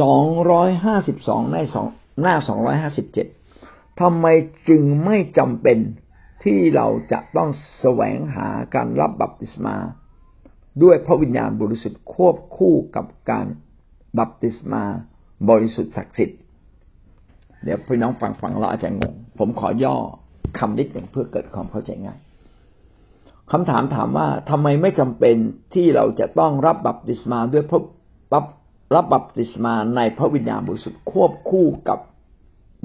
สองร้อยห้าสิบสองในสองหน้าสองร้อยห้าสิบเจ็ดทำไมจึงไม่จำเป็นที่เราจะต้องแสวงหาการรับบัพติศมา ด้วยพระวิญญาณบริสุทธิ์ควบคู่กับการบัพติศมาบริสุทธิ์ศักดิ์สิทธิ์ เดี๋ยวพี่น้องฟังฟังเราอาจจะงง ผมขอย่อคำนิดหนึ่งเพื่อเกิดความเข้าใจง่ายคำถามถามว่าทำไมไม่จำเป็นที่เราจะต้องรับบัพติศมาด้วยพระ รับบัพติศมาในพระวิญญาณบริสุทธิ์ควบคู่กับ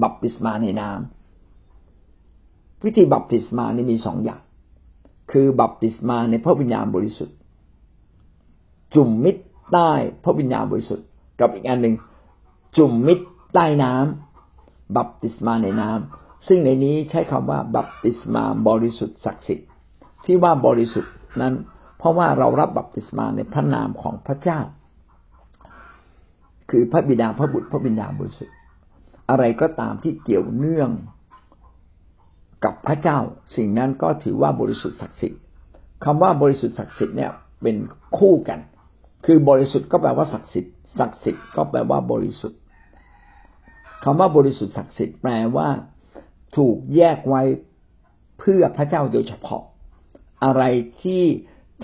บัพติศมาในน้ำวิธีบัพติศมานี่มีสองอย่าง คือบัพติศมาในพระวิญญาณบริสุทธิ์ จุ่มมิดใต้พระวิญญาณบริสุทธิ์ กับอีกอันหนึ่งจุ่มมิดใต้น้ำบัพติศมาในน้ำซึ่งในนี้ใช้คำว่าบัพติศมาบริสุทธิ์ศักดิ์สิทธิ์ที่ว่าบริสุทธิ์นั้น เพราะว่าเรารับบัพติศมาในพระนามของพระเจ้า คือพระบิดาพระบุตรพระบิดาบริสุทธิ์อะไรก็ตามที่เกี่ยวเนื่องกับพระเจ้า สิ่งนั้นก็ถือว่าบริสุทธิ์ศักดิ์สิทธิ์คำว่าบริสุทธิ์ศักดิ์สิทธิ์เนี่ยเป็นคู่กัน คือบริสุทธิ์ก็แปลว่าศักดิ์สิทธิ์ศักดิ์สิทธิ์ก็แปลว่าบริสุทธิ์คำว่าบริสุทธิ์ศักดิ์สิทธิ์แปลว่า ถูกแยกไว้เพื่อพระเจ้าโดยเฉพาะ อะไรที่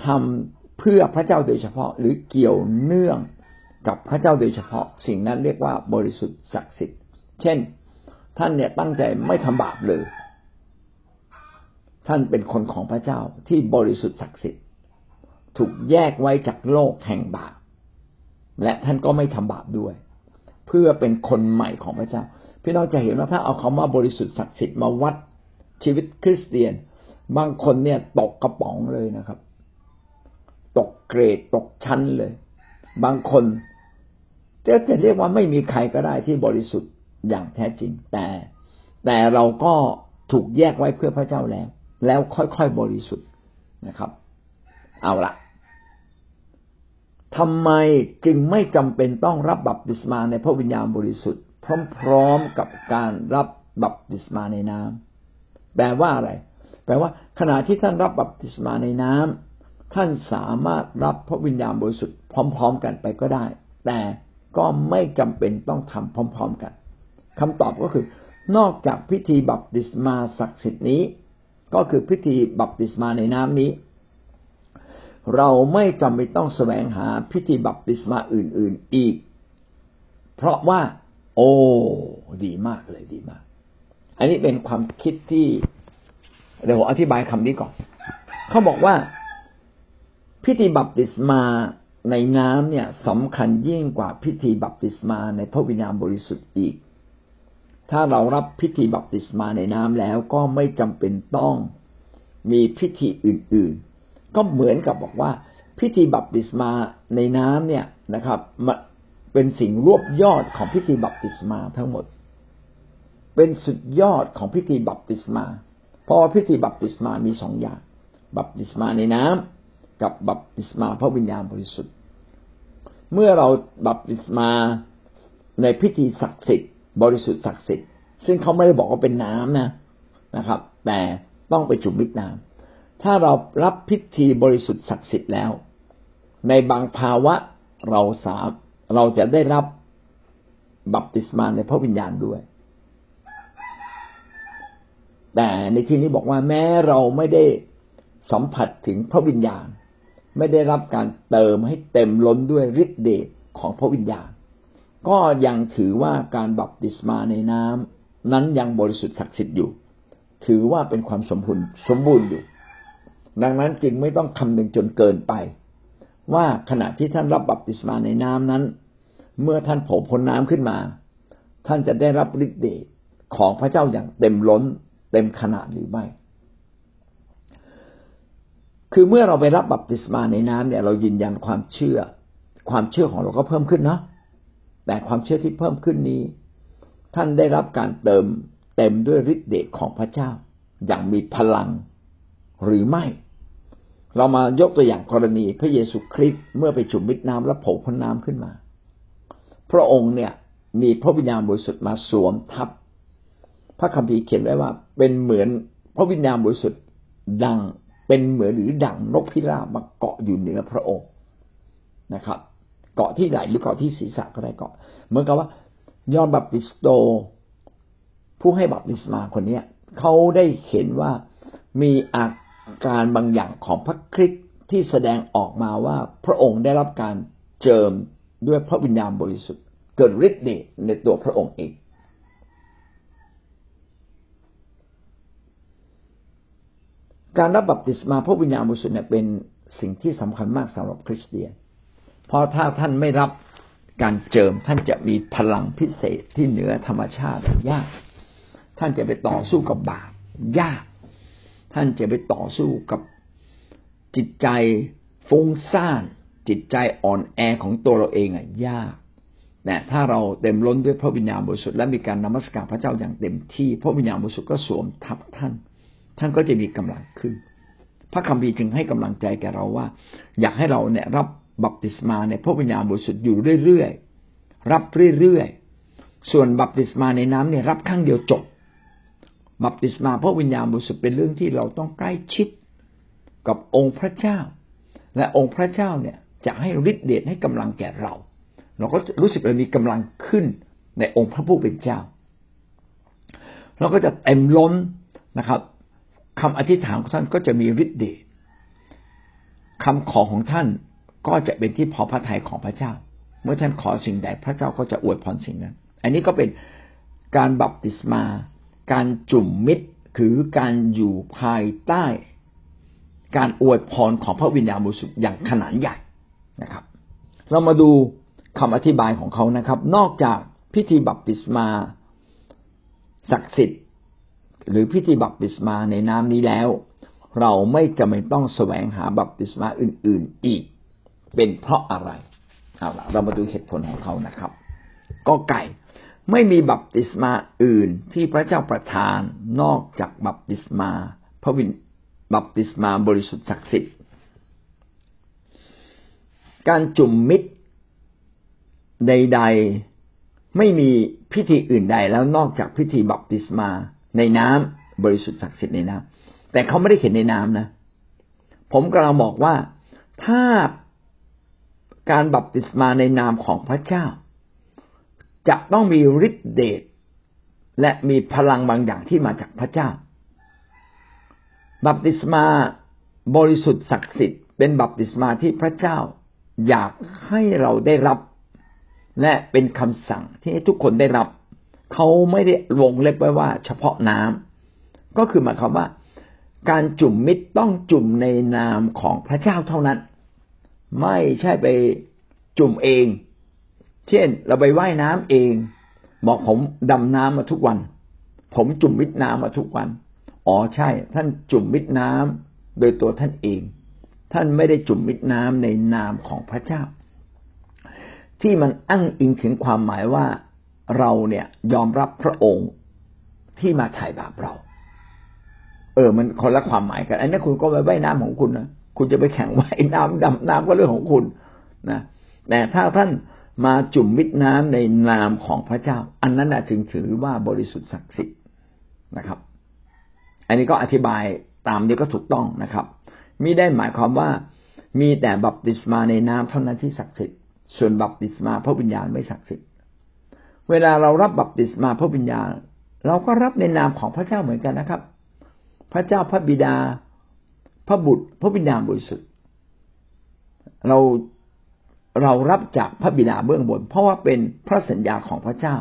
ทำเพื่อพระเจ้าโดยเฉพาะหรือเกี่ยวเนื่อง กับพระเจ้าโดยเฉพาะสิ่งนั้นเรียกว่าบริสุทธิ์ศักดิ์สิทธิ์ เช่น ท่านเนี่ยตั้งใจไม่ทำบาปเลย ท่านเป็นคนของพระเจ้าที่บริสุทธิ์ศักดิ์สิทธิ์ ถูกแยกไว้จากโลกแห่งบาป และท่านก็ไม่ทำบาปด้วย เพื่อเป็นคนใหม่ของพระเจ้า พี่น้องจะเห็นว่าถ้าเอาคำว่าบริสุทธิ์ศักดิ์สิทธิ์มาวัดชีวิตคริสเตียน บางคนเนี่ยตกกระป๋องเลยนะครับ ตกเกรดตกชั้นเลย บางคน จะเรียกว่าไม่มีใครก็ได้ที่บริสุทธิ์อย่างแท้จริง แต่ แต่เราก็ถูกแยกไว้เพื่อพระเจ้าแล้ว แล้วค่อยๆบริสุทธิ์นะครับ เอาละทำไมจึงไม่จำเป็นต้องรับบัพติศมาในพระวิญญาณบริสุทธิ์ พร้อมๆกับการรับบัพติศมาในน้ำแปลว่าอะไร แปลว่า ขณะที่ท่านรับบัพติศมาในน้ำท่านสามารถรับพระวิญญาณบริสุทธิ์พร้อม ๆ กันไปก็ได้ แต่ ก็ไม่จำเป็นต้องทำพร้อม ๆกันคำตอบก็คือนอกจากพิธีบัพติศมาศักดิ์สิทธิ์นี้ ก็คือพิธีบัพติศมาในน้ำนี้ เราไม่จำเป็นต้องแสวงหาพิธีบัพติศมาอื่น ๆอีก เพราะว่า โอ้ดีมากเลยดีมาก อันนี้เป็นความคิดที่เดี๋ยวผมอธิบายคำนี้ก่อน เขาบอกว่าพิธีบัพติศมา ในน้ำเนี่ยสำคัญยิ่งกว่าพิธีบัพติศมาในพระวิญญาณบริสุทธิ์อีก ถ้าเรารับพิธีบัพติศมาในน้ำแล้วก็ไม่จำเป็นต้องมีพิธีอื่น ๆ ก็เหมือนกับบอกว่า พิธีบัพติศมาในน้ำเนี่ยนะครับเป็นสิ่งรวบยอดของพิธีบัพติศมาทั้งหมด เป็นสุดยอดของพิธีบัพติศมา เพราะพิธีบัพติศมามีสองอย่าง บัพติศมาในน้ำกับบัพติศมาพระวิญญาณบริสุทธิ์ เมื่อเราบัพติศมาในพิธีศักดิ์สิทธิ์บริสุทธิ์ศักดิ์สิทธิ์ ซึ่งเขาไม่ได้บอกว่าเป็นน้ำนะนะครับ แต่ต้องไปจุ่มมิดน้ำถ้าเรารับพิธีบริสุทธิ์ศักดิ์สิทธิ์แล้ว ในบางภาวะเราสาเราจะได้รับบัพติศมาในพระวิญญาณด้วย แต่ในที่นี้บอกว่าแม้เราไม่ได้สัมผัสถึงพระวิญญาณ ไม่ได้รับการเติมให้เต็มล้นด้วยฤทธิ์เดชของพระวิญญาณ ก็ยังถือว่าการบัพติศมาในน้ำนั้นยังบริสุทธิ์ศักดิ์สิทธิ์อยู่ ถือว่าเป็นความสมบูรณ์สมบูรณ์อยู่ ดังนั้นจึงไม่ต้องคำนึงจนเกินไป ว่าขณะที่ท่านรับบัพติศมาในน้ำนั้น เมื่อท่านโผล่พ้นน้ำขึ้นมา ท่านจะได้รับฤทธิ์เดชของพระเจ้าอย่างเต็มล้นเต็มขนาดหรือไม่ คือเมื่อเราไปรับบัพติศมาในน้ำเนี่ย เรายืนยันความเชื่อ ความเชื่อของเราก็เพิ่มขึ้นเนาะแต่ความเชื่อที่เพิ่มขึ้นนี้ ท่านได้รับการเติมเต็มด้วยฤทธิ์เดชของพระเจ้า อย่างมีพลังหรือไม่ เรามายกตัวอย่างกรณีพระเยซูคริสต์เมื่อไปจุ่มมิดน้ำและโผล่พ้นน้ำขึ้นมา พระองค์เนี่ยมีพระวิญญาณบริสุทธิ์มาสวมทับ พระคัมภีร์เขียนไว้ว่า เป็นเหมือนพระวิญญาณบริสุทธิ์ดัง เป็นเหมือนหรือดังนกพิราบมาเกาะอยู่เหนือพระองค์นะครับ เกาะที่ไหลหรือเกาะที่ศีรษะก็ได้เกาะ เหมือนกับว่ายอนบัพติสโต ผู้ให้บัพติศมาคนเนี้ยเขาได้เห็นว่ามีอาการบางอย่างของพระคริสต์ที่แสดงออกมาว่าพระองค์ได้รับการเจิมด้วยพระวิญญาณบริสุทธิ์เกิดฤทธิ์เดชในตัวพระองค์เอง การรับบัพติศมาพระวิญญาณบริสุทธิ์เนี่ยเป็นสิ่งที่สำคัญมากสำหรับคริสเตียน เพราะถ้าท่านไม่รับการเจิมท่านจะมีพลังพิเศษที่เหนือธรรมชาติยาก ท่านจะไปต่อสู้กับบาปยาก ท่านจะไปต่อสู้กับจิตใจฟุ้งซ่าน จิตใจอ่อนแอของตัวเราเองอะยากแต่ถ้าเราเต็มล้นด้วยพระวิญญาณบริสุทธิ์และมีการนมัสการพระเจ้าอย่างเต็มที่ พระวิญญาณบริสุทธิ์ก็สวมทับท่าน ท่านก็จะมีกำลังขึ้น พระคัมภีร์จึงให้กำลังใจแก่เราว่า อยากให้เราเนี่ยรับบัพติศมาในพระวิญญาณบริสุทธิ์อยู่เรื่อยๆรับเรื่อยๆส่วนบัพติศมาในน้ำเนี่ยรับครั้งเดียวจบ บัพติศมาพระวิญญาณบริสุทธิ์เป็นเรื่องที่เราต้องใกล้ชิดกับองค์พระเจ้า และองค์พระเจ้าเนี่ยจะให้ฤทธิ์เดชให้กำลังแก่เรา เราก็รู้สึกเรามีกำลังขึ้นในองค์พระผู้เป็นเจ้า เราก็จะเต็มล้นนะครับ คำอธิษฐานของท่านก็จะมีฤทธิ์เดชคำขอของท่านก็จะเป็นที่พอพระทัยของพระเจ้า เมื่อท่านขอสิ่งใด พระเจ้าก็จะอวยพรสิ่งนั้น อันนี้ก็เป็นการบัพติศมา การจุ่มมิตรคือการอยู่ภายใต้ การอวยพรของพระวิญญาณบริสุทธิ์อย่างขนาดใหญ่นะครับ เรามาดูคำอธิบายของเขานะครับ นอกจากพิธีบัพติศมาศักดิ์สิทธิ์ หรือพิธีบัพติศมาในน้ำนี้แล้ว เราไม่จำเป็นต้องแสวงหาบัพติศมาอื่น ๆอีก เป็นเพราะอะไรเอาละเรามาดูเหตุผลของเขานะครับ ก็ไก่ไม่มีบัพติศมาอื่นที่พระเจ้าประทานนอกจากบัพติศมา พระวินบัพติศมาบริสุทธิ์ศักดิ์สิทธิ์ การจุ่มมิตรใด ๆ ไม่มีพิธีอื่นใดแล้วนอกจากพิธีบัพติศมา ในน้ำบริสุทธิ์ศักดิ์สิทธิ์ในน้ำแต่เขาไม่ได้เขียนในน้ำนะ ผมกำลังบอกว่าถ้าการบัพติศมาในนามของพระเจ้า จะต้องมีฤทธิเดชและมีพลังบางอย่างที่มาจากพระเจ้า บัพติศมาบริสุทธิ์ศักดิ์สิทธิ์เป็นบัพติศมาที่พระเจ้า อยากให้เราได้รับ และเป็นคำสั่งที่ให้ทุกคนได้รับ เขาไม่ได้วงเล็บไว้ว่าเฉพาะน้ำก็คือหมายความว่า การจุ่มมิตรต้องจุ่มในนามของพระเจ้าเท่านั้น ไม่ใช่ไปจุ่มเอง เช่น เราไปไว่ายน้ำเอง บอกผมดำน้ำมาทุกวัน ผมจุ่มมิตรน้ำมาทุกวัน อ๋อใช่ ท่านจุ่มมิตรน้ำโดยตัวท่านเอง ท่านไม่ได้จุ่มมิดน้ำในนามของพระเจ้า ที่มันอ้างอิงถึงความหมายว่า เราเนี่ยยอมรับพระองค์ที่มาไถ่บาปเรา เออ มันคนละความหมายกัน อันนี้คุณก็ไปว่ายน้ำของคุณนะคุณจะไปแข่งว่ายน้ำดำน้ำก็เรื่องของคุณนะแต่ถ้าท่านมาจุ่มมิดน้ำในนามของพระเจ้า อันนั้นจึงถือว่าบริสุทธิ์ศักดิ์สิทธิ์นะครับ อันนี้ก็อธิบายตามนี้ก็ถูกต้องนะครับมิได้หมายความว่ามีแต่บัพติศมาในน้ำเท่านั้นที่ศักดิ์สิทธิ์ส่วนบัพติศมาพระวิญญาณไม่ศักดิ์สิทธิ์ เวลาเรารับบัพติศมาพระวิญญาณ เราก็รับในนามของพระเจ้าเหมือนกันนะครับ พระเจ้าพระบิดา พระบุตร พระวิญญาณบริสุทธิ์เราเรารับจากพระบิดาเบื้องบน เพราะว่าเป็นพระสัญญาของพระเจ้า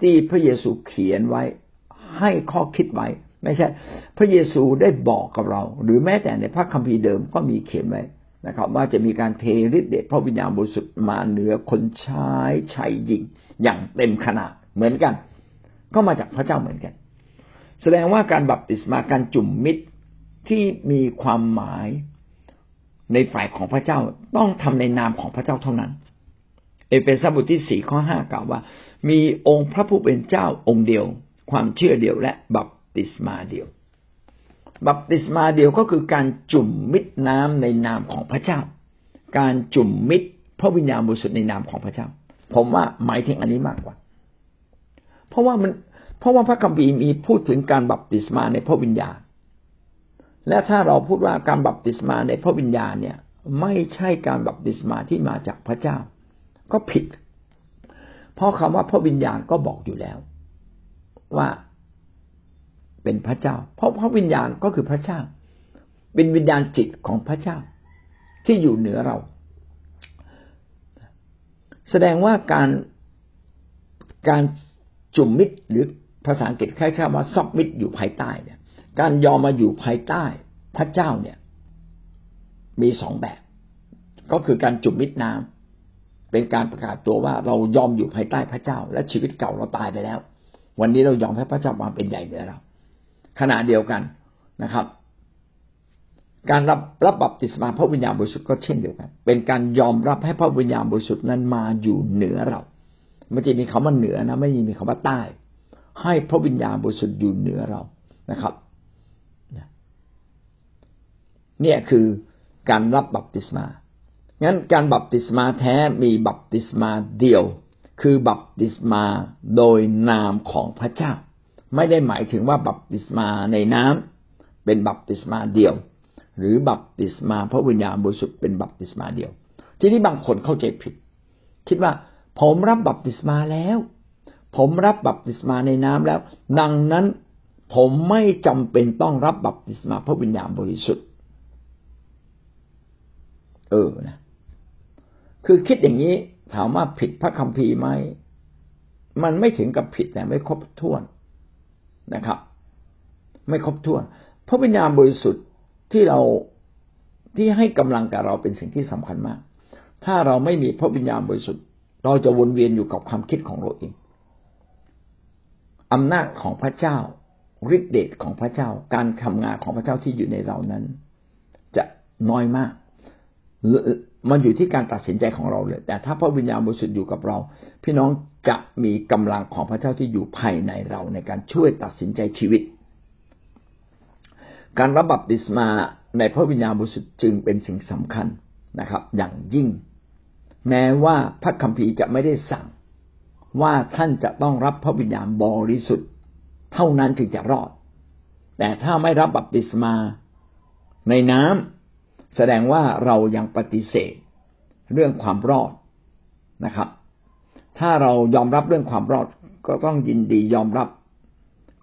ที่พระเยซูเขียนไว้ให้ข้อคิดไว้ ไม่ใช่ พระเยซูได้บอกกับเรา หรือแม้แต่ในพระคัมภีร์เดิมก็มีเขียนไว้ นะครับ ว่าจะมีการเทฤทธิ์เดชพระวิญญาณบริสุทธิ์มาเหนือคนชายชายหญิงอย่างเต็มขนาดเหมือนกัน ก็มาจากพระเจ้าเหมือนกัน แสดงว่าการบัพติศมาการจุ่มมิดที่มีความหมายในฝ่ายของพระเจ้าต้องทำในนามของพระเจ้าเท่านั้น เอเฟซัสบทที่สี่ข้อห้ากล่าวว่า มีองค์พระผู้เป็นเจ้าองค์เดียว ความเชื่อเดียวและบัพติศมาเดียว บัพติศมาเดียวก็คือการจุ่มมิดน้ำในนามของพระเจ้า การจุ่มมิดพระวิญญาณบริสุทธิ์ในนามของพระเจ้า ผมว่าหมายถึงอันนี้มากกว่า เพราะว่ามันเพราะว่าพระคัมภีร์มีพูดถึงการบัพติศมาในพระวิญญาณ และถ้าเราพูดว่าการบัพติศมาในพระวิญญาณเนี่ย ไม่ใช่การบัพติศมาที่มาจากพระเจ้า ก็ผิด เพราะคำว่าพระวิญญาณก็บอกอยู่แล้ว ว่า เป็นพระเจ้า เพราะพระวิญญาณก็คือพระเจ้า เป็นวิญญาณจิตของพระเจ้า ที่อยู่เหนือเรา แสดงว่าการการจุ่มมิตรหรือภาษาอังกฤษคล้ายๆว่าซับมิตรอยู่ภายใต้เนี่ย การยอมมาอยู่ภายใต้พระเจ้าเนี่ย มีสองแบบ ก็คือการจุ่มมิตรน้ำเป็นการประกาศตัวว่าเรายอมอยู่ภายใต้พระเจ้า และชีวิตเก่าเราตายไปแล้ว วันนี้เรายอมให้พระเจ้ามาเป็นใหญ่เหนือเรา ขณะเดียวกันนะครับ การรับรับบัพติศมาพระวิญญาณบริสุทธิ์ก็เช่นเดียวกัน เป็นการยอมรับให้พระวิญญาณบริสุทธิ์นั้นมาอยู่เหนือเราไม่ใช่มีคำว่าเหนือนะ ไม่มีคำว่าใต้ ให้พระวิญญาณบริสุทธิ์อยู่เหนือเรานะครับเนี่ยคือการรับบัพติศมา งั้นการบัพติศมาแท้มีบัพติศมาเดียว คือบัพติศมาโดยนามของพระเจ้า ไม่ได้หมายถึงว่าบัพติศมาในน้ำเป็นบัพติศมาเดียว หรือบัพติศมาพระวิญญาณบริสุทธิ์เป็นบัพติศมาเดียว ทีนี้บางคนเข้าใจผิด คิดว่าผมรับบัพติศมาแล้ว ผมรับบัพติศมาในน้ำแล้ว ดังนั้นผมไม่จำเป็นต้องรับบัพติศมาพระวิญญาณบริสุทธิ์ เออนะ คือคิดอย่างนี้ถามว่าผิดพระคัมภีร์ไหมมันไม่ถึงกับผิดแต่ไม่ครบถ้วน นะครับ ไม่ครบถ้วนพระวิญญาณบริสุทธิ์ที่เราที่ให้กำลังกับเราเป็นสิ่งที่สำคัญมาก ถ้าเราไม่มีพระวิญญาณบริสุทธิ์ เราจะวนเวียนอยู่กับความคิดของเราเองอำนาจของพระเจ้าฤทธิเดชของพระเจ้า การทำงานของพระเจ้าที่อยู่ในเรานั้น จะน้อยมาก มันอยู่ที่การตัดสินใจของเราเลย แต่ถ้าพระวิญญาณบริสุทธิ์อยู่กับเรา พี่น้อง จะมีกำลังของพระเจ้าที่อยู่ภายในเราในการช่วยตัดสินใจชีวิต การรับบัพติศมาในพระวิญญาณบริสุทธิ์จึงเป็นสิ่งสำคัญนะครับ อย่างยิ่ง แม้ว่าพระคัมภีร์จะไม่ได้สั่งว่าท่านจะต้องรับพระวิญญาณบริสุทธิ์ เท่านั้นถึงจะรอด แต่ถ้าไม่รับบัพติศมาในน้ำแสดงว่าเรายังปฏิเสธ เรื่องความรอดนะครับ ถ้าเรายอมรับเรื่องความรอดก็ต้องยินดียอมรับ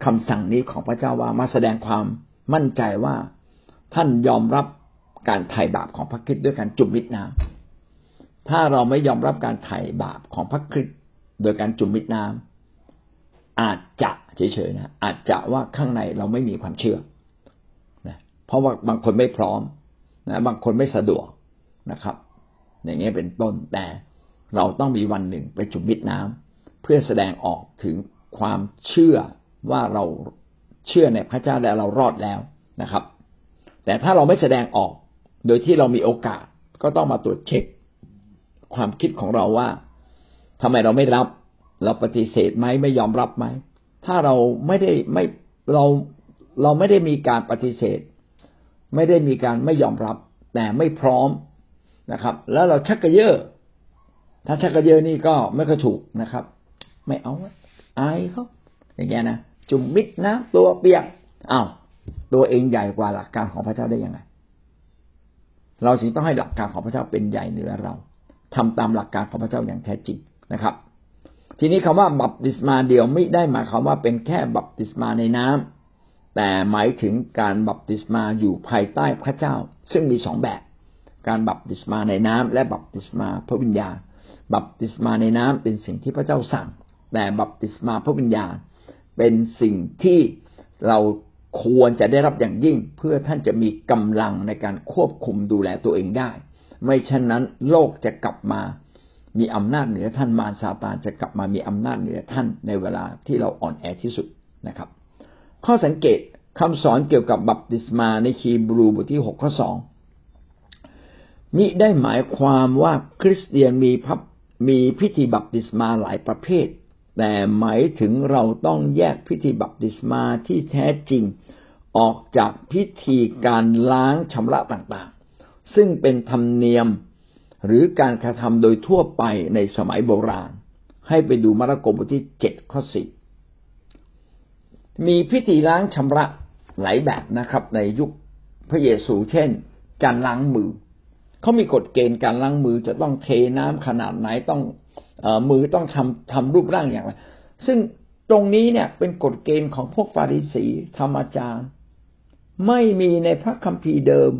คำสั่งนี้ของพระเจ้าว่ามาแสดงความมั่นใจว่าท่านยอมรับการไถ่บาปของพระคิดด้วยการจุ่มมิดน้ำถ้าเราไม่ยอมรับการไถ่บาปของพระคริสต์โดยการจุ่มมิดน้ำอาจจะเฉยๆนะอาจจะว่าข้างในเราไม่มีความเชื่อนะเพราะว่าบางคนไม่พร้อมนะบางคนไม่สะดวกนะครับ อย่างนี้เป็นต้นแต่ เราต้องมีวันหนึ่งไปจุ่มมิดน้ำเพื่อแสดงออกถึงความเชื่อว่าเราเชื่อในพระเจ้าและเรารอดแล้วนะครับ แต่ถ้าเราไม่แสดงออกโดยที่เรามีโอกาสก็ต้องมาตรวจเช็ค ความคิดของเราว่าทำไมเราไม่รับ เราปฏิเสธไหมไม่ยอมรับไหมถ้าเราไม่ได้ไม่เราเราไม่ได้มีการปฏิเสธ ไม่ได้มีการไม่ยอมรับ แต่ไม่พร้อมนะครับ แล้วเราชักกระเยอะ ถ้าชักกระเยอะนี่ก็ไม่ค่อยถูกนะครับ ไม่เอาอายเขาอย่างเงี้ยนะจุ่มมิดนะตัวเปียกอ้าวตัวเองใหญ่กว่าหลักการของพระเจ้าได้ยังไง เราจึงต้องให้หลักการของพระเจ้าเป็นใหญ่เหนือเราทำตามหลักการของพระเจ้าอย่างแท้จริงนะครับ ทีนี้คำว่าบัพติศมาเดียวไม่ได้หมายความว่าเป็นแค่บัพติศมาในน้ำแต่หมายถึงการบัพติศมาอยู่ภายใต้พระเจ้า ซึ่งมีสองแบบ การบัพติศมาในน้ำและบัพติศมาพระวิญญาณ บัพติศมาในน้ำเป็นสิ่งที่พระเจ้าสั่ง แต่บัพติศมาพระวิญญาณเป็นสิ่งที่เราควรจะได้รับอย่างยิ่ง เพื่อท่านจะมีกำลังในการควบคุมดูแลตัวเองได้ ไม่เช่นนั้นโลกจะกลับมา มีอำนาจเหนือท่านมารซาตานจะกลับมามีอำนาจเหนือท่านในเวลาที่เราอ่อนแอที่สุดนะครับ ข้อสังเกตคำสอนเกี่ยวกับบัพติศมาในคีบรูบทที่หกข้อสองมิได้หมายความว่าคริสเตียนมีพับ มีพิธีบัพติศมาหลายประเภท แต่หมายถึงเราต้องแยกพิธีบัพติศมาที่แท้จริง ออกจากพิธีการล้างชำระต่างๆ ซึ่งเป็นธรรมเนียมหรือการกระทำโดยทั่วไปในสมัยโบราณ ให้ไปดูมาระโกบทที่เจ็ดข้อสี่มีพิธีล้างชำระหลายแบบนะครับ ในยุคพระเยซูเช่น การล้างมือ เขามีกฎเกณฑ์การล้างมือจะต้องเทน้ำขนาดไหนต้องอมือต้องทำทำรูปร่างอย่างไรซึ่งตรงนี้เนี่ยเป็นกฎเกณฑ์ของพวกฟาริสีธรรมจารย์ ไม่มีในพระคัมภีร์เดิม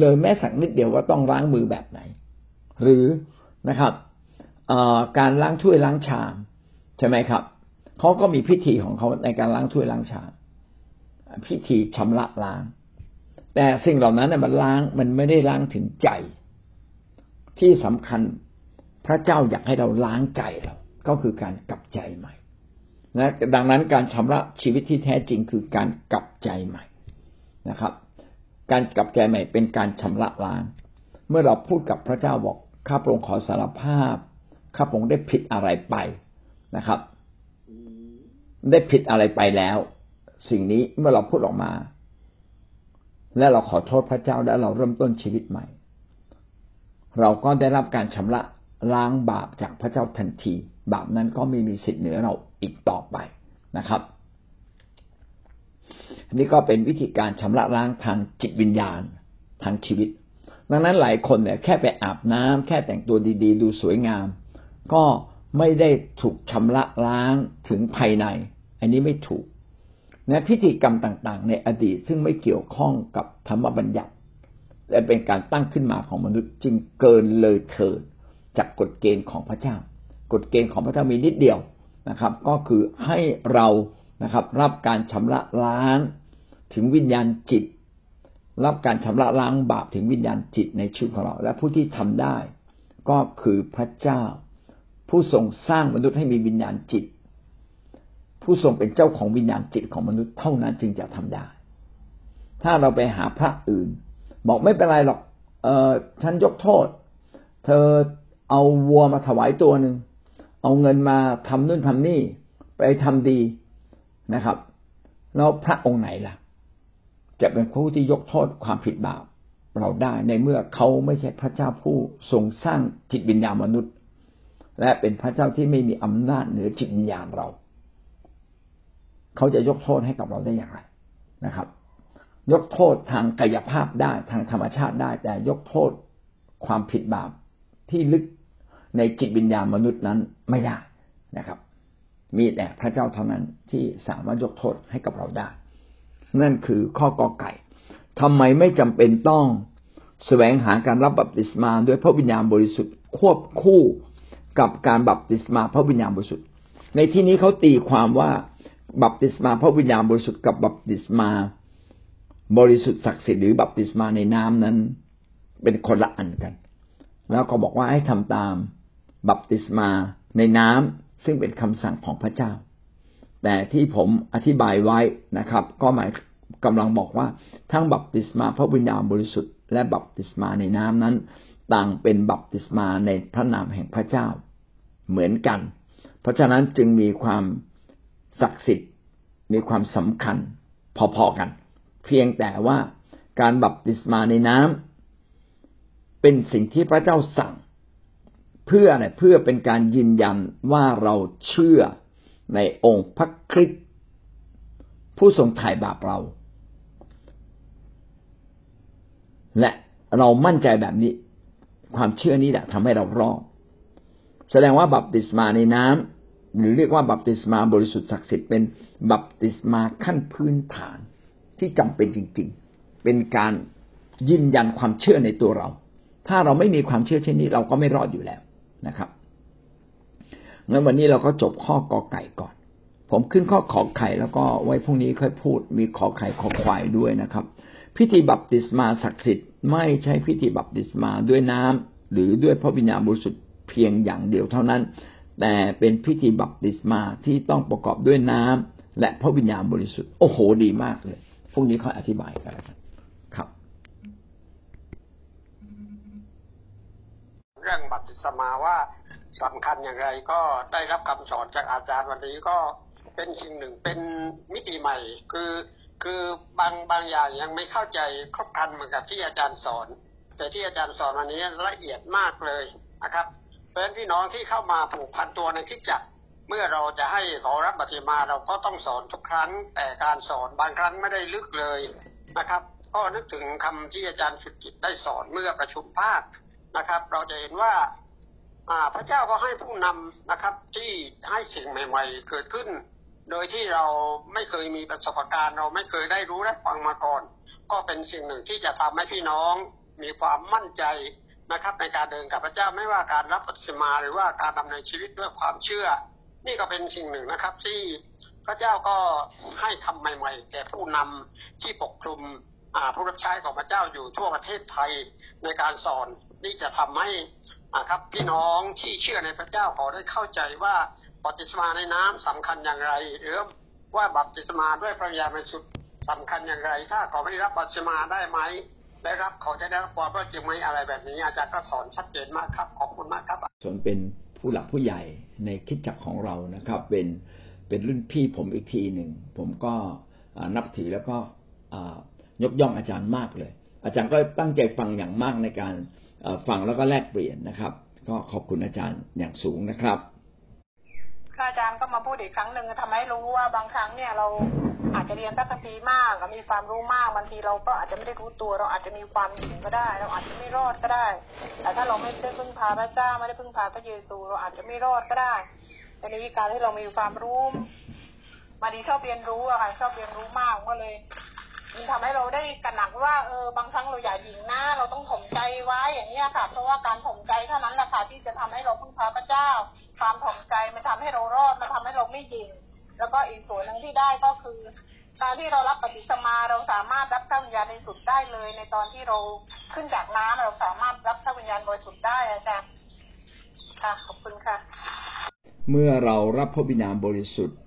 เลยแม้สักนิดเดียวว่าต้องล้างมือแบบไหน หรือนะครับการล้างถ้วยล้างชามใช่ไหมครับเขาก็มีพิธีของเขาในการล้างถ้วยล้างชามพิธีชำระล้าง แต่สิ่งเหล่านั้นมันล้างมันไม่ได้ล้างถึงใจ ที่สำคัญพระเจ้าอยากให้เราล้างใจเรา ก็คือการกลับใจใหม่นะดังนั้นการชำระชีวิตที่แท้จริงคือการกลับใจใหม่นะครับ การกลับใจใหม่เป็นการชำระล้าง เมื่อเราพูดกับพระเจ้าบอกข้าพระองค์ขอสารภาพข้าพระองค์ได้ผิดอะไรไปนะครับ ได้ผิดอะไรไปแล้ว สิ่งนี้เมื่อเราพูดออกมา และเราขอโทษพระเจ้าและเราเริ่มต้นชีวิตใหม่ เราก็ได้รับการชำระล้างบาปจากพระเจ้าทันที บาปนั้นก็ไม่มีสิทธิ์เหนือเราอีกต่อไปนะครับอันี่ก็เป็นวิธีการชำระล้างทางจิตวิญญาณทางชีวิต ดังนั้นหลายคนเนี่ยแค่ไปอาบน้ำแค่แต่งตัวดีๆ ดูสวยงาม ก็ไม่ได้ถูกชำระล้างถึงภายใน อันนี้ไม่ถูก นะพิธีกรรมต่างๆ ในอดีตซึ่งไม่เกี่ยวข้องกับธรรมบัญญัติ และเป็นการตั้งขึ้นมาของมนุษย์จึงเกินเลยเถิดจากกฎเกณฑ์ของพระเจ้า กฎเกณฑ์ของพระเจ้ามีนิดเดียวนะครับ ก็คือให้เรานะครับ รับการชำระล้างถึงวิญญาณจิต รับการชำระล้างบาปถึงวิญญาณจิตในชีวิตของเรา และผู้ที่ทำได้ ก็คือพระเจ้า ผู้ทรงสร้างมนุษย์ให้มีวิญญาณจิต ผู้ทรงเป็นเจ้าของวิญญาณจิตของมนุษย์เท่านั้นจึงจะทำได้ ถ้าเราไปหาพระอื่น บอกไม่เป็นไรหรอก เออฉันยกโทษ เธอเอาวัวมาถวายตัวหนึ่งเอาเงินมาทำนู่นทำนี่ ไปทำดีนะครับแล้วพระองค์ไหนล่ะ จะเป็นผู้ที่ยกโทษความผิดบาปเราได้ในเมื่อเขาไม่ใช่พระเจ้าผู้ทรงสร้างจิตวิญญาณมนุษย์ และเป็นพระเจ้าที่ไม่มีอำนาจเหนือจิตวิญญาณเรา เขาจะยกโทษให้กับเราได้อย่างไรนะครับ ยกโทษทางกายภาพได้ทางธรรมชาติได้ แต่ยกโทษความผิดบาปที่ลึกในจิตวิญญาณมนุษย์นั้นไม่ได้นะครับ มีแต่พระเจ้าเท่านั้นที่สามารถยกโทษให้กับเราได้ นั่นคือข้อกอไก่ทำไมไม่จำเป็นต้องแสวงหาการรับบัพติศมาด้วยพระวิญญาณบริสุทธิ์ควบคู่กับการบัพติศมาพระวิญญาณบริสุทธิ์ ในที่นี้เขาตีความว่า บัพติศมาพระวิญญาณบริสุทธิ์กับบัพติศมา บริสุทธิ์ศักดิ์สิทธิ์หรือบัพติศมาในน้ำนั้น เป็นคนละอันกัน แล้วก็บอกว่าให้ทำตามบัพติศมาในน้ำซึ่งเป็นคำสั่งของพระเจ้า แต่ที่ผมอธิบายไว้นะครับ ก็หมายกำลังบอกว่า ทั้งบัพติศมาพระวิญญาณบริสุทธิ์และบัพติศมาในน้ำนั้น ต่างเป็นบัพติศมาในพระนามแห่งพระเจ้า เหมือนกัน เพราะฉะนั้นจึงมีความ ศักดิ์สิทธิ์มีความสำคัญพอๆกัน เพียงแต่ว่าการบัพติศมาในน้ำเป็นสิ่งที่พระเจ้าสั่ง เพื่ออะไรเพื่อเป็นการยืนยันว่าเราเชื่อในองค์พระคริสต์ผู้ทรงไถ่บาปเรา และเรามั่นใจแบบนี้ ความเชื่อนี้แหละทำให้เรารอดแสดงว่าบัพติศมาในน้ำ หรือเรียกว่าบัพติศมาบริสุทธิ์ศักดิ์สิทธิ์เป็นบัพติศมาขั้นพื้นฐานที่จำเป็นจริง ๆ เป็นการยืนยันความเชื่อในตัวเรา ถ้าเราไม่มีความเชื่อเช่นนี้เราก็ไม่รอดอยู่แล้วนะครับงั้นวันนี้เราก็จบข้อกอไก่ก่อน ผมขึ้นข้อขอไข่แล้วก็ไว้พรุ่งนี้ค่อยพูด มีขอไข่ขอควายด้วยนะครับ พิธีบัพติศมาศักดิ์สิทธิ์ไม่ใช่พิธีบัพติศมาด้วยน้ำหรือด้วยพระวิญญาณบริสุทธิ์เพียงอย่างเดียวเท่านั้น แต่เป็นพิธีบัพติศมาที่ต้องประกอบด้วยน้ำและพระวิญญาณบริสุทธิ์โอ้โหดีมากเลยพรุ่งนี้เขาอธิบายกันครับ เรื่องบัพติศมาว่าสำคัญอย่างไรก็ได้รับคำสอนจากอาจารย์วันนี้ก็เป็นสิ่งหนึ่งเป็นมิติใหม่ คือคือบางบางอย่างยังไม่เข้าใจครบครันเหมือนกับที่อาจารย์สอน แต่ที่อาจารย์สอนวันนี้ละเอียดมากเลยนะครับ ราะฉะนั้นพี่น้องที่เข้ามาผูกพันตัวในคิดจักเมื่อเราจะให้ขอรับบัติมาเราก็ต้องสอนทุกครั้ง แต่การสอนบางครั้งไม่ได้ลึกเลยนะครับ ก็นึกถึงคำที่อาจารย์สุกิจได้สอนเมื่อประชุมภาคนะครับ เราจะเห็นว่าพระเจ้าก็ให้ผู้นำนะครับที่ให้สิ่งใหม่ ๆ เกิดขึ้น โดยที่เราไม่เคยมีประสบการณ์ เราไม่เคยได้รู้และฟังมาก่อน ก็เป็นสิ่งหนึ่งที่จะทำให้พี่น้องมีความมั่นใจ นะครับ ในการเดินกับพระเจ้าไม่ว่าการรับปฏิมาหรือว่าการดำเนินชีวิตด้วยความเชื่อ นี่ก็เป็นสิ่งหนึ่งนะครับ ที่พระเจ้าก็ให้คำใหม่ ๆ แก่ผู้นำที่ปกคลุมผู้รับใช้ของพระเจ้าอยู่ทั่วประเทศไทยในการสอนนี่จะทำให้ครับพี่น้องที่เชื่อในพระเจ้าขอได้เข้าใจว่าบัพติศมาในน้ำสำคัญอย่างไรหรือว่าบัพติศมาด้วยพระวิญาณบริสุทธิ์สำคัญอย่างไร ถ้าขาไม่รับบัพติศมาได้ไหม ได้รับเขาจะได้รับความรอดจริงไหมอะไรแบบนี้ อาจารย์ก็สอนชัดเจนมากครับขอบคุณมากครับส่วนเป็นผู้หลักผู้ใหญ่ในคิดจักของเรานะครับ เป็นเป็นรุ่นพี่ผมอีกทีหนึ่งผมก็นับถือแล้วก็ยกย่องอาจารย์มากเลย อาจารย์ก็ตั้งใจฟังอย่างมากในการฟังแล้วก็แลกเปลี่ยนนะครับ ก็ขอบคุณอาจารย์อย่างสูงนะครับอาจารย์ก็มาพูดอีกครั้งหนึ่งทำให้รู้ว่าบางครั้งเนี่ยเรา อาจจะเรียนพระคัมภีร์มากมีความรู้มากบางทีเราก็อาจจะไม่ได้รู้ตัว เราอาจจะมีความหญิงก็ได้ เราอาจจะไม่รอดก็ได้ แต่ถ้าเราไม่ได้พึ่งพาพระเจ้าไม่ได้พึ่งพาพระเยซู เราอาจจะไม่รอดก็ได้แต่ในการที่เรามีความรู้มาดีชอบเรียนรู้อะค่ะชอบเรียนรู้มากก็เลยมันทำให้เราได้กระหนักว่าเออบางครั้งเราอย่าหยิงหน้า เราต้องถ่มใจไว้อย่างเนี้ยค่ะ เพราะว่าการถ่มใจเท่านั้นแหละค่ะที่จะทำให้เราพึ่งพาพระเจ้า ความถ่มใจมันทำให้เรารอดมันทำให้เราไม่หยิง แล้วก็อีกส่วนหนึ่งที่ได้ก็คือการที่เรารับปฏิสมาเราสามารถรับพระวิญญาณในสุดได้เลย ในตอนที่เราขึ้นจากน้ำเราสามารถรับพระวิญญาณบริสุทธิ์ได้อาจารย์ค่ะขอบคุณค่ะ เมื่อเรารับพระวิญญาณบริสุทธิ์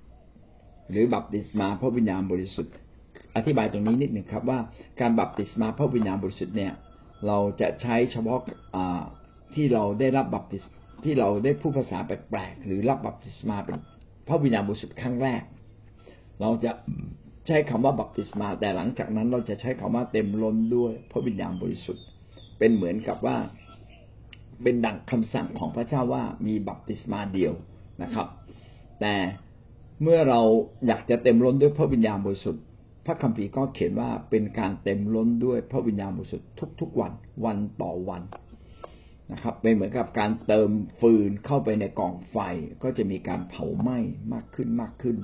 หรือบัพติศมาพระวิญญาณบริสุทธิ์ อธิบายตรงนี้นิดหนึ่งครับว่าการบัพติศมาพระวิญญาณบริสุทธิ์เนี่ย เราจะใช้เฉพาะที่เราได้รับบัพติศที่เราได้พูดภาษาแปลกๆหรือรับบัพติศมาเป็น พระวิญญาณบริสุทธิ์ครั้งแรก เราจะใช้คำว่าบัพติศมา แต่หลังจากนั้นเราจะใช้คำว่าเต็มล้นด้วยพระวิญญาณบริสุทธิ์ เป็นเหมือนกับว่า เป็นดังคำสั่งของพระเจ้าว่ามีบัพติศมาเดียวนะครับ แต่เมื่อเราอยากจะเต็มล้นด้วยพระวิญญาณบริสุทธิ์พระคัมภีร์ก็เขียนว่าเป็นการเต็มล้นด้วยพระวิญญาณบริสุทธิ์ทุกๆวันวันต่อวัน นะครับ เป็นเหมือนกับการเติมฟืนเข้าไปในกองไฟ ก็จะมีการเผาไหม้มากขึ้นมากขึ้น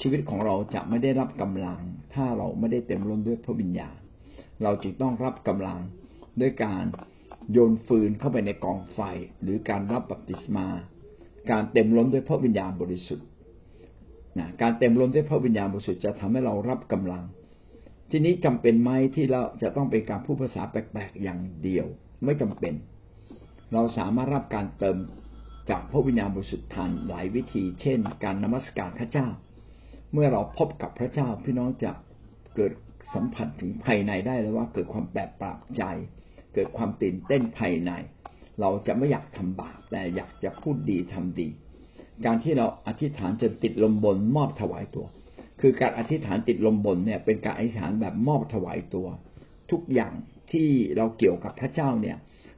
ชีวิตของเราจะไม่ได้รับกำลัง ถ้าเราไม่ได้เต็มล้นด้วยพระวิญญาณ เราจึงต้องรับกำลังด้วยการโยนฟืนเข้าไปในกองไฟ หรือการรับบัพติศมา การเต็มล้นด้วยพระวิญญาณบริสุทธิ์นะการเต็มล้นด้วยพระวิญญาณบริสุทธิ์จะทำให้เรารับกำลัง ทีนี้จำเป็นไหมที่เราจะต้องเป็นการพูดภาษาแปลกๆอย่างเดียว ไม่จำเป็น เราสามารถรับการเติมจากพระวิญญาณบริสุทธิ์ทานหลายวิธี เช่น การนมัสการพระเจ้า เมื่อเราพบกับพระเจ้าพี่น้องจะเกิดสัมผัสถึงภายในได้เลยว่าเกิดความแปลกประหลาดใจ เกิดความตื่นเต้นภายใน เราจะไม่อยากทำบาปแต่อยากจะพูดดีทำดี การที่เราอธิษฐานจนติดลมบนมอบถวายตัว คือการอธิษฐานติดลมบนเนี่ย เป็นการอธิษฐานแบบมอบถวายตัว ทุกอย่างที่เราเกี่ยวกับพระเจ้าเนี่ย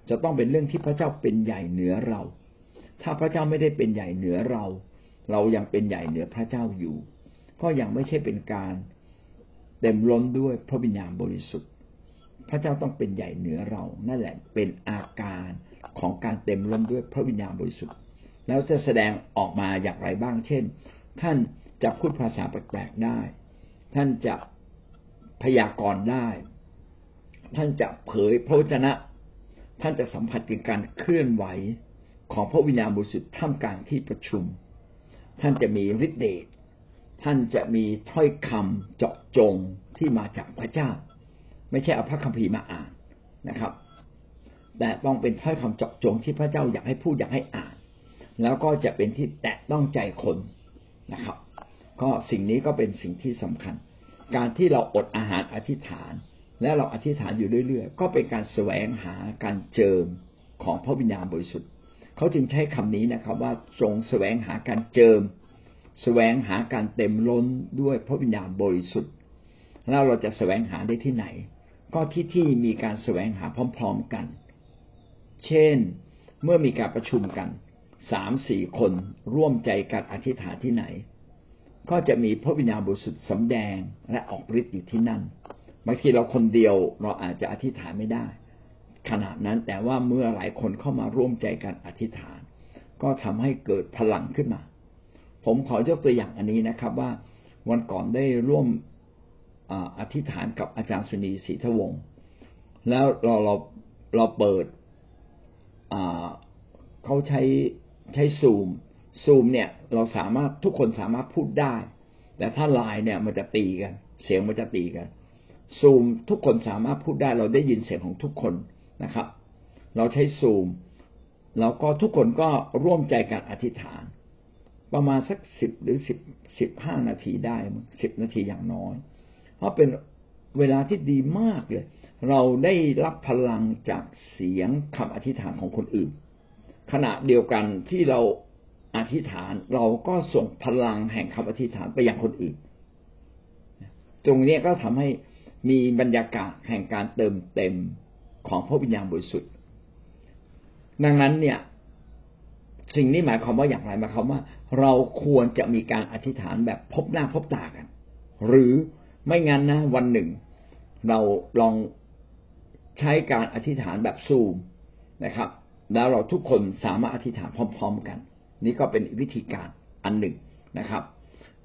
จะต้องเป็นเรื่องที่พระเจ้าเป็นใหญ่เหนือเรา ถ้าพระเจ้าไม่ได้เป็นใหญ่เหนือเรา เรายังเป็นใหญ่เหนือพระเจ้าอยู่ ก็ยังไม่ใช่เป็นการเต็มล้นด้วยพระวิญญาณบริสุทธิ์ พระเจ้าต้องเป็นใหญ่เหนือเรา นั่นแหละเป็นอาการของการเต็มล้นด้วยพระวิญญาณบริสุทธิ์ แล้วจะแสดงออกมาอย่างไรบ้าง เช่น ท่านจะพูดภาษาแปลกๆได้ ท่านจะพยากรณ์ได้ ท่านจะเผยพระวจนะ ท่านจะสัมผัสถึงการเคลื่อนไหวของพระวิญญาณบริสุทธิ์ท่ามกลางที่ประชุม ท่านจะมีฤทธิ์เดชท่านจะมีถ้อยคำเจาะจงที่มาจากพระเจ้า ไม่ใช่เอาพระคัมภีร์มาอ่านนะครับ แต่ต้องเป็นถ้อยคำเจาะจงที่พระเจ้าอยากให้พูดอยากให้อ่าน แล้วก็จะเป็นที่แตะต้องใจคนนะครับ ก็สิ่งนี้ก็เป็นสิ่งที่สำคัญ การที่เราอดอาหารอธิษฐาน และเราอธิษฐานอยู่เรื่อยๆ ก็เป็นการแสวงหาการเจิมของพระวิญญาณบริสุทธิ์เขาจึงใช้คำนี้นะครับว่าจงแสวงหาการเจิม แสวงหาการเต็มล้นด้วยพระวิญญาณบริสุทธิ์ แล้วเราจะแสวงหาได้ที่ไหน ก็ที่ที่มีการแสวงหาพร้อม ๆกัน เช่นเมื่อมีการประชุมกันสามสี่คนร่วมใจกันอธิษฐานที่ไหน ก็จะมีพระวิญญาณบริสุทธิ์สำแดงและออกฤทธิ์อยู่ที่นั่น บางทีเราคนเดียวเราอาจจะอธิษฐานไม่ได้ ขนาดนั้นแต่ว่าเมื่อหลายคนเข้ามาร่วมใจกันอธิษฐาน ก็ทำให้เกิดพลังขึ้นมา ผมขอยกตัวอย่างอันนี้นะครับ ว่าวันก่อนได้ร่วมอธิษฐานกับอาจารย์สุนีศรีทวงศ์แล้วเราเราเราเปิดเขาใช้ใช้ซูมซูมเนี่ยเราสามารถทุกคนสามารถพูดได้ แต่ถ้าไลน์เนี่ยมันจะตีกัน เสียงมันจะตีกัน ซูมทุกคนสามารถพูดได้เราได้ยินเสียงของทุกคนนะครับ เราใช้ซูมแล้วก็ทุกคนก็ร่วมใจกันอธิษฐาน ประมาณสักสิบหรือสิบสิบห้านาทีได้สิบนาทีอย่างน้อย เพราะเป็นเวลาที่ดีมากเลย เราได้รับพลังจากเสียงคำอธิษฐานของคนอื่น ขณะเดียวกันที่เราอธิษฐานเราก็ส่งพลังแห่งคำอธิษฐานไปยังคนอื่น ตรงนี้ก็ทำให้ มีบรรยากาศแห่งการเติมเต็มของพระวิญญาณบริสุทธิ์ ดังนั้นเนี่ย สิ่งนี้หมายความว่าอย่างไรหมายความว่า เราควรจะมีการอธิษฐานแบบพบหน้าพบตากัน หรือไม่งั้นนะ วันหนึ่ง เราลองใช้การอธิษฐานแบบซูมนะครับ แล้วเราทุกคนสามารถอธิษฐานพร้อม ๆ กัน นี่ก็เป็นวิธีการอันหนึ่งนะครับ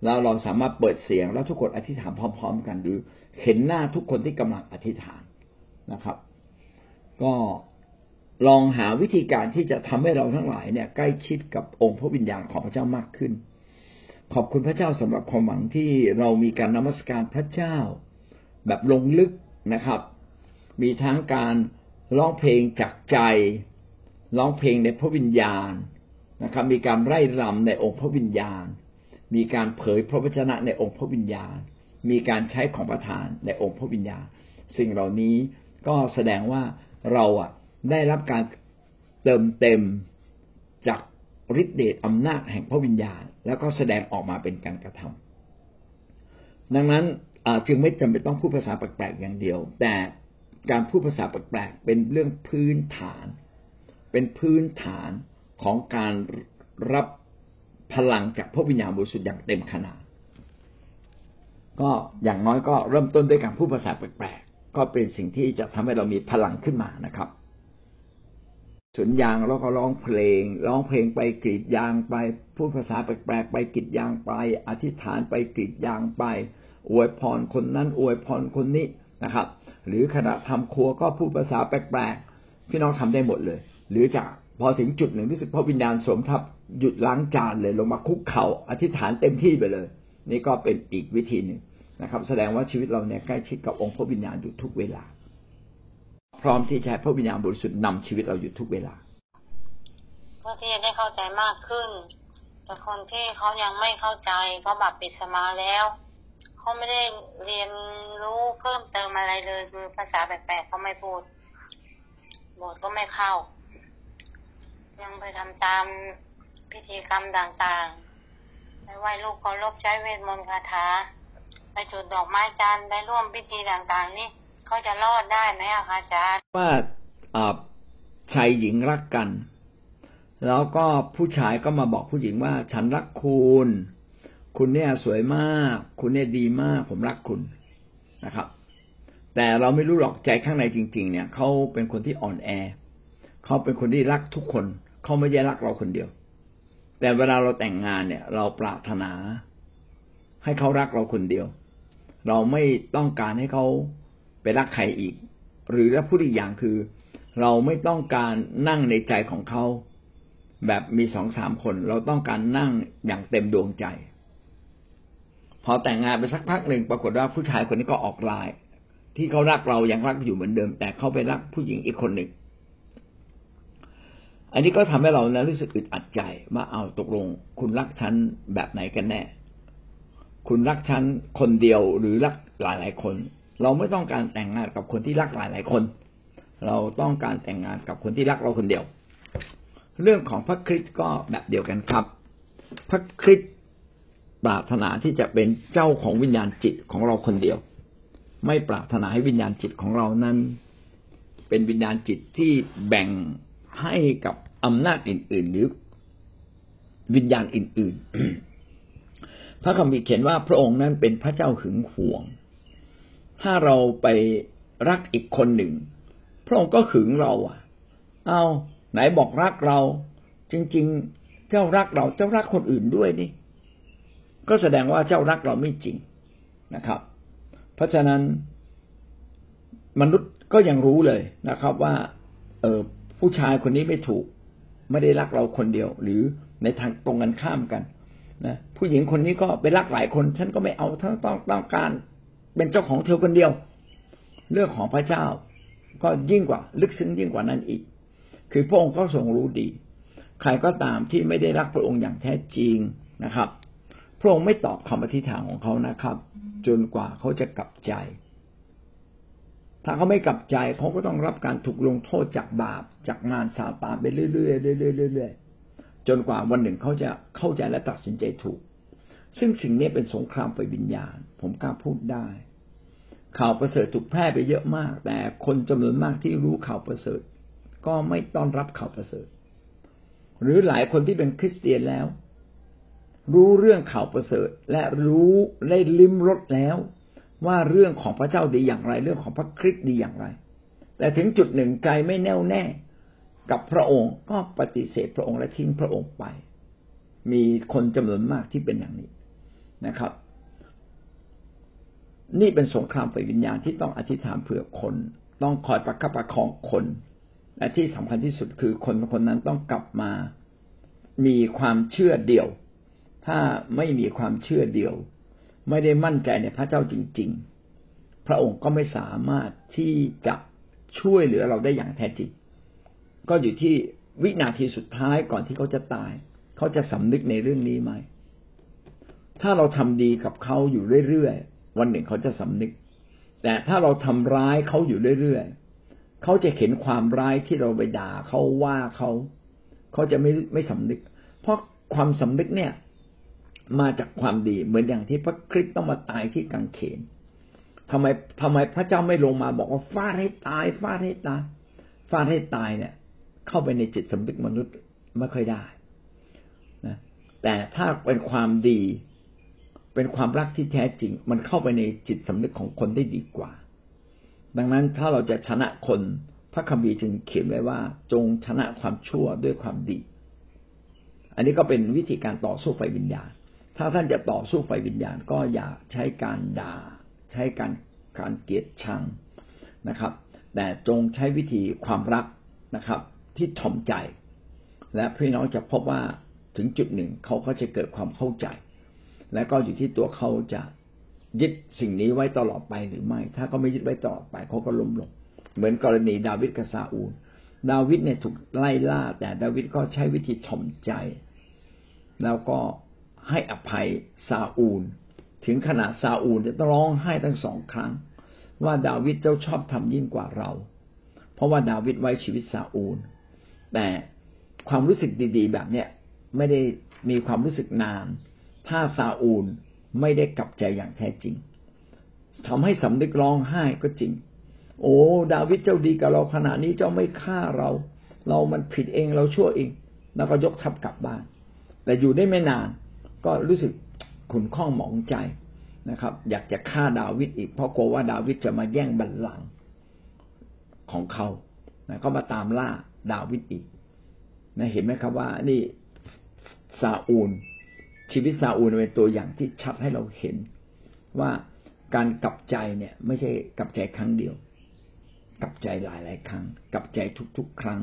แล้วเราสามารถเปิดเสียงแล้วทุกคนอธิษฐานพร้อม ๆ กัน หรือเห็นหน้าทุกคนที่กำลังอธิษฐานนะครับ ก็ลองหาวิธีการที่จะทำให้เราทั้งหลายเนี่ย ใกล้ชิดกับองค์พระวิญญาณของพระเจ้ามากขึ้น ขอบคุณพระเจ้าสำหรับความหวังที่เรามีการนมัสการพระเจ้า แบบลงลึกนะครับ มีทั้งการร้องเพลงจากใจร้องเพลงในพระวิญญาณนะครับ มีการไร่รำในองค์พระวิญญาณ มีการเผยพระวจนะในองค์พระวิญญาณ มีการใช้ของประทานในองค์พระวิญญาณ สิ่งเหล่านี้ก็แสดงว่าเราอะได้รับการเติมเต็มจากฤทธิเดชอำนาจแห่งพระวิญญาณ แล้วก็แสดงออกมาเป็นการกระทำดังนั้นจึงไม่จำเป็นต้องพูดภาษาแปลกๆอย่างเดียว แต่การพูดภาษาแปลกๆเป็นเรื่องพื้นฐาน เป็นพื้นฐานของการรับ พลังจากพระวิญญาณบริสุทธิ์อย่างเต็มขนาดก็อย่างน้อยก็เริ่มต้นด้วยการพูดภาษาแปลกๆก็เป็นสิ่งที่จะทำให้เรามีพลังขึ้นมานะครับสวนยางแล้วก็ร้องเพลง ร้องเพลงไปกรีดยางไป พูดภาษาแปลกๆไปกรีดยางไป อธิษฐานไปกรีดยางไป อวยพรคนนั้นอวยพรคนนี้นะครับ หรือขณะทำครัวก็พูดภาษาแปลกๆพี่น้องทำได้หมดเลย หรือจะ พอถึงจุดหนึ่งรู้สึกพระวิญญาณสวมทับหยุดล้างจานเลยลงมาคุกเข่าอธิษฐานเต็มที่ไปเลย นี่ก็เป็นอีกวิธีหนึ่งนะครับ แสดงว่าชีวิตเราเนี่ยใกล้ชิดกับองค์พระวิญญาณอยู่ทุกเวลา พร้อมที่จะให้พระวิญญาณบริสุทธิ์นำชีวิตเราอยู่ทุกเวลาเพื่อที่จะได้เข้าใจมากขึ้น แต่คนที่เขายังไม่เข้าใจเขาบับปิดสมาแล้วเขาไม่ได้เรียนรู้เพิ่มเติมอะไรเลย คือภาษาแปลกๆเขาไม่พูดบทก็ไม่เข้า ยังไปทำตามพิธีกรรมต่างๆ ไปไหว้ลูกเคารพใช้เวทมนต์คาถา ไปจุดดอกไม้จันทร์ไปร่วมพิธีต่างๆ นี่เขาจะรอดได้ไหมคะอาจารย์ว่าชายหญิงรักกัน แล้วก็ผู้ชายก็มาบอกผู้หญิงว่า ฉันรักคุณ คุณเนี่ยสวยมาก คุณเนี่ยดีมาก ผมรักคุณนะครับ แต่เราไม่รู้หรอกใจข้างในจริง ๆ เนี่ยเขาเป็นคนที่อ่อนแอเขาเป็นคนที่รักทุกคน เขาไม่ใช่รักเราคนเดียว แต่เวลาเราแต่งงานเนี่ย เราปรารถนา ให้เขารักเราคนเดียว เราไม่ต้องการให้เขาไปรักใครอีก หรือถ้าพูดอีกอย่างคือ เราไม่ต้องการนั่งในใจของเขาแบบมีสองสามคน เราต้องการนั่งอย่างเต็มดวงใจ พอแต่งงานไปสักพักหนึ่งปรากฏว่าผู้ชายคนนี้ก็ออกลาย ที่เขารักเรายังรักอยู่เหมือนเดิม แต่เขาไปรักผู้หญิงอีกคนหนึ่ง อันนี้ก็ทำให้เรานะรู้สึกอึดอัดใจว่าเอาตกลง คุณรักฉันแบบไหนกันแน่ คุณรักฉันคนเดียวหรือรักหลายหลายคน เราไม่ต้องการแต่งงานกับคนที่รักหลายหลายคน เราต้องการแต่งงานกับคนที่รักเราคนเดียว เรื่องของพระคริสต์ก็แบบเดียวกันครับ พระคริสต์ปรารถนาที่จะเป็นเจ้าของวิญญาณจิตของเราคนเดียว ไม่ปรารถนาให้วิญญาณจิตของเรานั้น เป็นวิญญาณจิตที่แบ่ง ให้กับอำนาจอื่น ๆ หรือวิญญาณอื่น ๆ พระคัมภีร์เขียนว่าพระองค์นั้นเป็นพระเจ้าหึงหวง ถ้าเราไปรักอีกคนหนึ่ง พระองค์ก็ขึงเราอะ เอาไหนบอกรักเรา จริง ๆ เจ้ารักเราเจ้ารักคนอื่นด้วยนี่ ก็แสดงว่าเจ้ารักเราไม่จริงนะครับ เพราะฉะนั้นมนุษย์ก็ยังรู้เลยนะครับว่า เออ ผู้ชายคนนี้ไม่ถูก ไม่ได้รักเราคนเดียว หรือในทางตรงกันข้ามกันนะผู้หญิงคนนี้ก็ไปรักหลายคน ฉันก็ไม่เอาทั้งต้องต้องการเป็นเจ้าของเธอคนเดียว เรื่องของพระเจ้า ก็ยิ่งกว่าลึกซึ้งยิ่งกว่านั้นอีก คือพระองค์ก็ทรงรู้ดี ใครก็ตามที่ไม่ได้รักพระองค์อย่างแท้จริงนะครับ พระองค์ไม่ตอบคำอธิษฐานของเขานะครับ จนกว่าเขาจะกลับใจ ถ้าเขาไม่กลับใจเขาก็ต้องรับการถูกลงโทษจากบาปจากงานสาปาไปเรื่อยๆเรื่อยๆเรื่อยๆจนกว่าวันหนึ่งเขาจะเข้าใจและตัดสินใจถูก ซึ่งสิ่งนี้เป็นสงครามไฟวิญญาณ ผมกล้าพูดได้ ข่าวประเสริฐถูกแพร่ไปเยอะมาก แต่คนจำนวนมากที่รู้ข่าวประเสริฐ ก็ไม่ต้อนรับข่าวประเสริฐ หรือหลายคนที่เป็นคริสเตียนแล้ว รู้เรื่องข่าวประเสริฐและรู้ได้ลิ้มรสแล้ว ว่าเรื่องของพระเจ้าดีอย่างไร เรื่องของพระคริสต์ดีอย่างไร แต่ถึงจุดหนึ่งใจไม่แน่วแน่กับพระองค์ก็ปฏิเสธพระองค์และทิ้งพระองค์ไป มีคนจำนวนมากที่เป็นอย่างนี้นะครับ นี่เป็นสงครามไฟวิญญาณที่ต้องอธิษฐานเผื่อคน ต้องคอยประคับประคองคน และที่สำคัญที่สุดคือคนคนนั้นต้องกลับมา มีความเชื่อเดียว ถ้าไม่มีความเชื่อเดียว ไม่ได้มั่นใจในพระเจ้าจริง ๆ พระองค์ก็ไม่สามารถที่จะช่วยเหลือเราได้อย่างแท้จริง ก็อยู่ที่วินาทีสุดท้ายก่อนที่เขาจะตาย เขาจะสำนึกในเรื่องนี้ไหม ถ้าเราทำดีกับเขาอยู่เรื่อยๆ วันหนึ่งเขาจะสำนึก แต่ถ้าเราทำร้ายเขาอยู่เรื่อยๆ เขาจะเห็นความร้ายที่เราไปด่าเขาว่าเขา เขาจะไม่ไม่สำนึก เพราะความสำนึกเนี่ย มาจากความดี เหมือนอย่างที่พระคริสต์ต้องมาตายที่กังเขนทำไมทำไมพระเจ้าไม่ลงมาบอกว่าฟาดให้ตายฟาดให้ตายฟาดให้ตายเนี่ย เข้าไปในจิตสำนึกมนุษย์ไม่ค่อยได้นะแต่ถ้าเป็นความดี เป็นความรักที่แท้จริง มันเข้าไปในจิตสำนึกของคนได้ดีกว่า ดังนั้นถ้าเราจะชนะคนพระคัมภีร์จึงเขียนไว้ว่า จงชนะความชั่วด้วยความดี อันนี้ก็เป็นวิธีการต่อสู้ไฟวิญญาณ ถ้าท่านจะต่อสู้ไฟวิญญาณก็อย่าใช้การด่า ใช้การการเกลียดชังนะครับ แต่จงใช้วิธีความรักนะครับ ที่ถ่อมใจ และพี่น้องจะพบว่าถึงจุดหนึ่งเขาก็จะเกิดความเข้าใจ และก็อยู่ที่ตัวเขาจะยึดสิ่งนี้ไว้ตลอดไปหรือไม่ ถ้าก็ไม่ยึดไว้ตลอดไปเขาก็ล้มลง เหมือนกรณีดาวิดกับซาอูล ดาวิดเนี่ยถูกไล่ล่า แต่ดาวิดก็ใช้วิธีถ่อมใจ แล้วก็ ให้อภัยซาอูล ถึงขนาดซาอูลจะต้องร้องไห้ทั้งสองครั้ง ว่าดาวิดเจ้าชอบทำยิ่งกว่าเรา เพราะว่าดาวิดไว้ชีวิตซาอูล แต่ความรู้สึกดี ๆ แบบเนี้ยไม่ได้มีความรู้สึกนาน ถ้าซาอูลไม่ได้กลับใจอย่างแท้จริงทำให้สำนึกร้องไห้ก็จริง โอ้ดาวิดเจ้าดีกับเราขณะนี้เจ้าไม่ฆ่าเรา เรามันผิดเองเราชั่วเอง แล้วก็ยกทัพกลับบ้าน แต่อยู่ได้ไม่นาน ก็รู้สึกขุนข้องหมองใจนะครับ อยากจะฆ่าดาวิดอีกเพราะกลัวว่าดาวิดจะมาแย่งบัลลังก์ของเขานะก็มาตามล่าดาวิดอีกนะเห็นไหมครับว่านี่ซาอูล ชีวิตซาอูลเป็นตัวอย่างที่ชัดให้เราเห็นว่าการกลับใจเนี่ย ไม่ใช่กลับใจครั้งเดียว กลับใจหลายหลายครั้ง กลับใจทุกๆครั้ง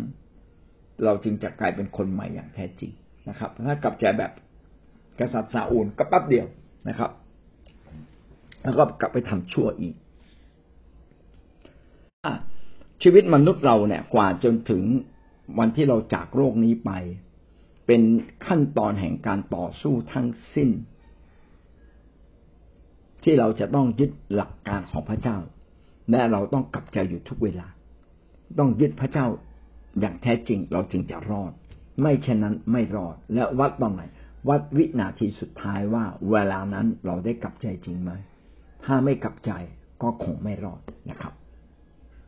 เราจึงจะกลายเป็นคนใหม่อย่างแท้จริงนะครับ ถ้ากลับใจแบบ กษัตริย์ซาอูลก็แป๊บเดียวนะครับ แล้วก็กลับไปทำชั่วอีกชีวิตมนุษย์เราเนี่ย กว่าจนถึงวันที่เราจากโลกนี้ไป เป็นขั้นตอนแห่งการต่อสู้ทั้งสิ้น ที่เราจะต้องยึดหลักการของพระเจ้า และเราต้องกลับใจอยู่ทุกเวลา ต้องยึดพระเจ้าอย่างแท้จริงเราจึงจะรอด ไม่เช่นนั้นไม่รอด และวัดตอนไหน วัดวินาทีสุดท้ายว่าเวลานั้นเราได้กลับใจจริงไหม ถ้าไม่กลับใจก็คงไม่รอดนะครับ